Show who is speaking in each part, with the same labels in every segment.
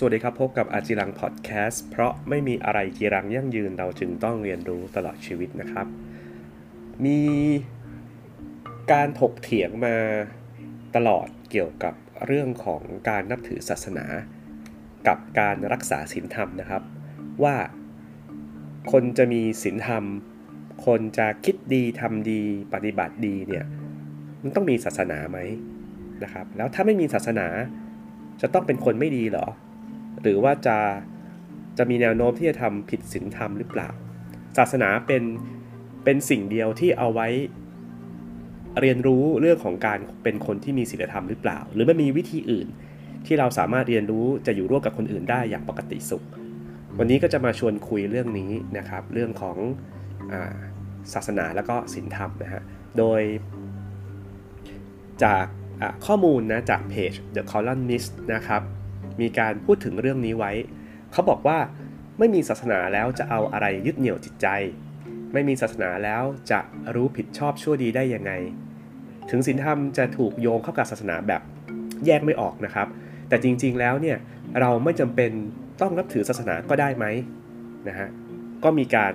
Speaker 1: สวัสดีครับ พบกับอาจิรังพอดแคสต์เพราะไม่มีอะไรจีรังยั่งยืนเราจึงต้องเรียนรู้ตลอดชีวิตนะครับ มีการถกเถียงมาตลอดเกี่ยวกับเรื่องของการนับถือศาสนา กับการรักษาศีลธรรมนะครับ ว่าคนจะมีศีลธรรม คนจะคิดดีทำดีปฏิบัติดีเนี่ยมันต้องมีศาสนาไหมนะครับ แล้วถ้าไม่มีศาสนาจะต้องเป็นคนไม่ดีเหรอ หรือว่าจะจะมีแนวโน้มที่จะทำผิดศีลธรรมหรือเปล่า ศาสนาเป็นเป็นสิ่งเดียวที่เอาไว้เรียนรู้เรื่องของการเป็นคนที่มีศีลธรรมหรือเปล่า หรือมันมีวิธีอื่น ที่เราสามารถเรียนรู้จะอยู่ร่วมกับคนอื่นได้อย่างปกติสุข วันนี้ก็จะมาชวนคุยเรื่องนี้นะครับ เรื่องของอาศาสนาแล้วก็ศีลธรรมนะฮะ โดย จากข้อมูลนะจากเพจ The Columnist นะครับ มีการพูดถึงเรื่องนี้ไว้ เขาบอกว่าไม่มีศาสนาแล้วจะเอาอะไรยึดเหนี่ยวจิตใจ ไม่มีศาสนาแล้วจะรู้ผิดชอบชั่วดีได้ยังไง ถึงศีลธรรมจะถูกโยงเข้ากับศาสนาแบบแยกไม่ออกนะครับ แต่จริงๆแล้วเนี่ยเราไม่จำเป็นต้องนับถือศาสนาก็ได้ไหมนะฮะก็มีการ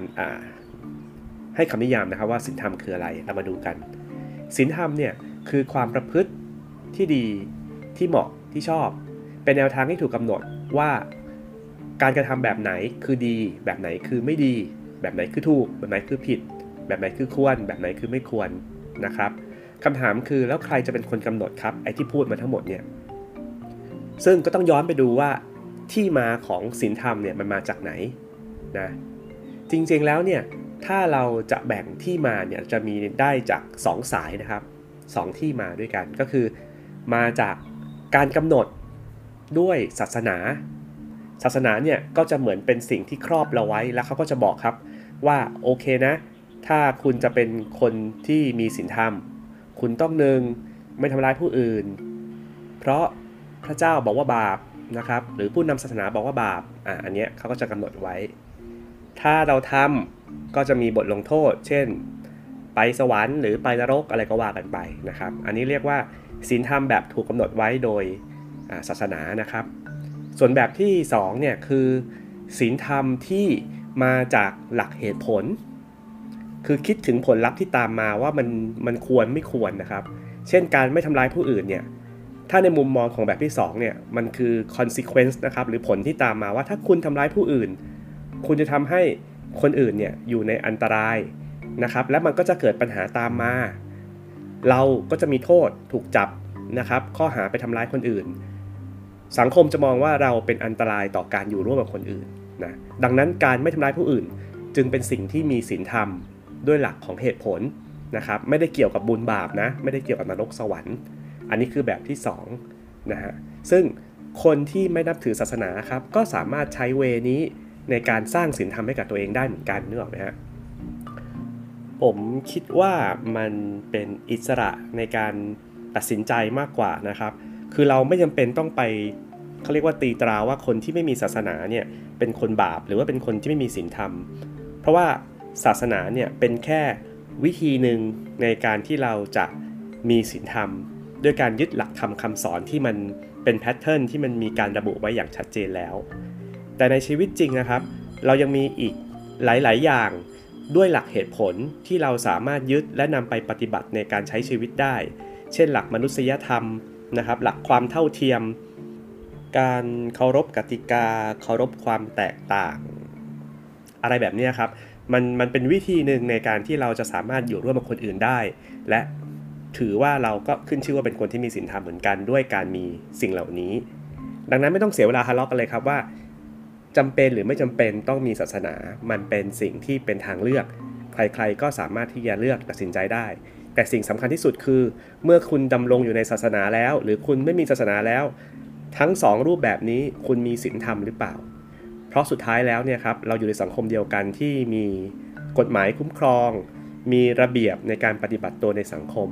Speaker 1: ให้คำนิยามนะครับว่าศีลธรรมคืออะไรเรามาดูกันศีลธรรมเนี่ยคือความประพฤติที่ดีที่เหมาะที่ชอบ เป็นแนวทางที่ถูกกำหนดว่าการกระทำแบบไหนคือดี แบบไหนคือไม่ดี แบบไหนคือถูก แบบไหนคือผิด แบบไหนคือควร แบบไหนคือไม่ควรนะครับคำถามคือแล้วใครจะเป็นคนกำหนดครับไอ้ที่พูดมาทั้งหมดเนี่ยซึ่งก็ต้องย้อนไปดูว่าที่มาของศีลธรรมเนี่ยมันมาจากไหนนะจริงๆแล้วเนี่ยถ้าเราจะแบ่งที่มาเนี่ยจะมีได้จาก 2 สายนะครับ 2 ที่มาด้วยกันก็คือ มาจากการกำหนด ด้วยศาสนา ศาสนาเนี่ยก็จะเหมือนเป็นสิ่งที่ครอบเราไว้แล้วเขาก็จะบอกครับว่าโอเคนะ ถ้าคุณจะเป็นคนที่มีศีลธรรม คุณต้องหนึ่งไม่ทำร้ายผู้อื่น เพราะพระเจ้าบอกว่าบาปนะครับ หรือผู้นำศาสนาบอกว่าบาปอะอันเนี้ยเขาก็จะกำหนดไว้ ถ้าเราทำก็จะมีบทลงโทษ เช่น ไปสวรรค์หรือไปนรกอะไรก็ว่ากันไปนะครับ อันนี้เรียกว่าศีลธรรมแบบถูกกำหนดไว้โดย ศาสนานะครับ ส่วนแบบที่2เนี่ยคือศีลธรรมที่มาจากหลักเหตุผล คือคิดถึงผลลัพธ์ที่ตามมาว่ามันมันควรไม่ควรนะครับ เช่นการไม่ทำร้ายผู้อื่นเนี่ยถ้าในมุมมองของแบบที่2เนี่ยมันคือ consequence นะครับหรือผลที่ตามมาว่าถ้าคุณทำร้ายผู้อื่น คุณจะทำให้คนอื่นเนี่ยอยู่ในอันตรายนะครับและมันก็จะเกิดปัญหาตามมา เราก็จะมีโทษถูกจับนะครับ ข้อหาไปทำร้ายคนอื่น สังคมจะมองว่าเราเป็นอันตรายต่อการอยู่ร่วมกับคนอื่นนะดังนั้นการไม่ทำร้ายผู้อื่น จึงเป็นสิ่งที่มีศีลธรรมด้วยหลักของเหตุผลนะครับไม่ได้เกี่ยวกับบุญบาปนะไม่ได้เกี่ยวกับนรกสวรรค์ อันนี้คือแบบที่2นะฮะซึ่งคนที่ไม่นับถือศาสนาครับก็สามารถใช้เวนี้ในการสร้างศีลธรรมให้กับตัวเองได้เหมือนกันนึกออกไหมฮะผมคิดว่ามันเป็นอิสระในการตัดสินใจมากกว่านะครับ คือเราไม่จำเป็นต้องไปเขาเรียกว่าตีตราว่าคนที่ไม่มีศาสนาเนี่ยเป็นคนบาปหรือว่าเป็นคนที่ไม่มีศีลธรรม เพราะว่าศาสนาเนี่ยเป็นแค่วิธีหนึ่งในการที่เราจะมีศีลธรรม ด้วยการยึดหลักธรรมคาสอนที่มันเป็นแพทเทิร์นที่มันมีการระบุไว้อย่างชัดเจนแล้ว แต่ในชีวิตจริงนะครับ เรายังมีอีกหลาย ๆ อย่างด้วยหลักเหตุผลที่เราสามารถยึดและนำไปปฏิบัติในการใช้ชีวิตได้ เช่นหลักมนุษยธรรม นะครับ หลักความเท่าเทียม การเคารพกติกา เคารพความแตกต่าง อะไรแบบนี้ครับ มันมันเป็นวิธีหนึ่งในการที่เราจะสามารถอยู่ร่วมกับคนอื่นได้ และถือว่าเราก็ขึ้นชื่อว่าเป็นคนที่มีศีลธรรมเหมือนกันด้วยการมีสิ่งเหล่านี้ ดังนั้นไม่ต้องเสียเวลาทะเลาะกันเลยครับว่าจำเป็นหรือไม่จำเป็นต้องมีศาสนา มันเป็นสิ่งที่เป็นทางเลือก ใครๆก็สามารถที่จะเลือกตัดสินใจได้ แต่สิ่งสำคัญที่สุดคือ เมื่อคุณดำรงอยู่ในศาสนาแล้ว หรือคุณไม่มีศาสนาแล้ว ทั้ง 2 รูปแบบนี้คุณมีศีลธรรมหรือเปล่า เพราะสุดท้ายแล้วเนี่ยครับเราอยู่ในสังคมเดียวกันที่มีกฎหมายคุ้มครอง มีระเบียบในการปฏิบัติตัวในสังคม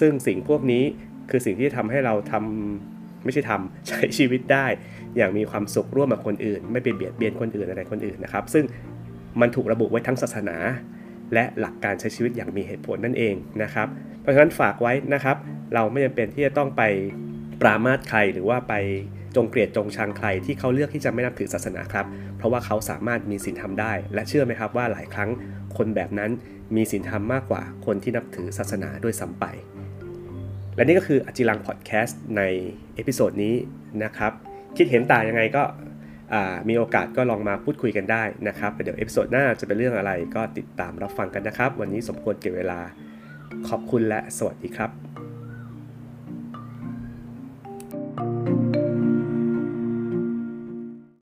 Speaker 1: ซึ่งสิ่งพวกนี้คือสิ่งที่ทำให้เราทำไม่ใช่ทำใช้ชีวิตได้ อย่างมีความสุขร่วมกับคนอื่น ไม่ไปเบียดเบียนคนอื่นอะไรคนอื่นนะครับ ซึ่งมันถูกระบุไว้ทั้งศาสนา และหลักการใช้ชีวิตอย่างมีเหตุผลนั่นเองนะครับ เพราะฉะนั้นฝากไว้นะครับ เราไม่จำเป็นที่จะต้องไปปรามาสใครหรือว่าไปจงเกลียดจงชังใครที่เขาเลือกที่จะไม่นับถือศาสนาครับ เพราะว่าเขาสามารถมีศีลธรรมได้ และเชื่อไหมครับว่าหลายครั้งคนแบบนั้นมีศีลธรรมมากกว่าคนที่นับถือศาสนาด้วยซ้ำไป และนี่ก็คืออจิรังพอดแคสต์ใน episode นี้นะครับ คิดเห็นต่างยังไงก็ มีโอกาสก็ลองมาพูดคุยกันได้นะครับเดี๋ยว episode หน้าจะเป็นเรื่องอะไรก็ติดตามรับฟังกันนะครับ วันนี้สมควรแก่เวลาขอบคุณและสวัสดีครับ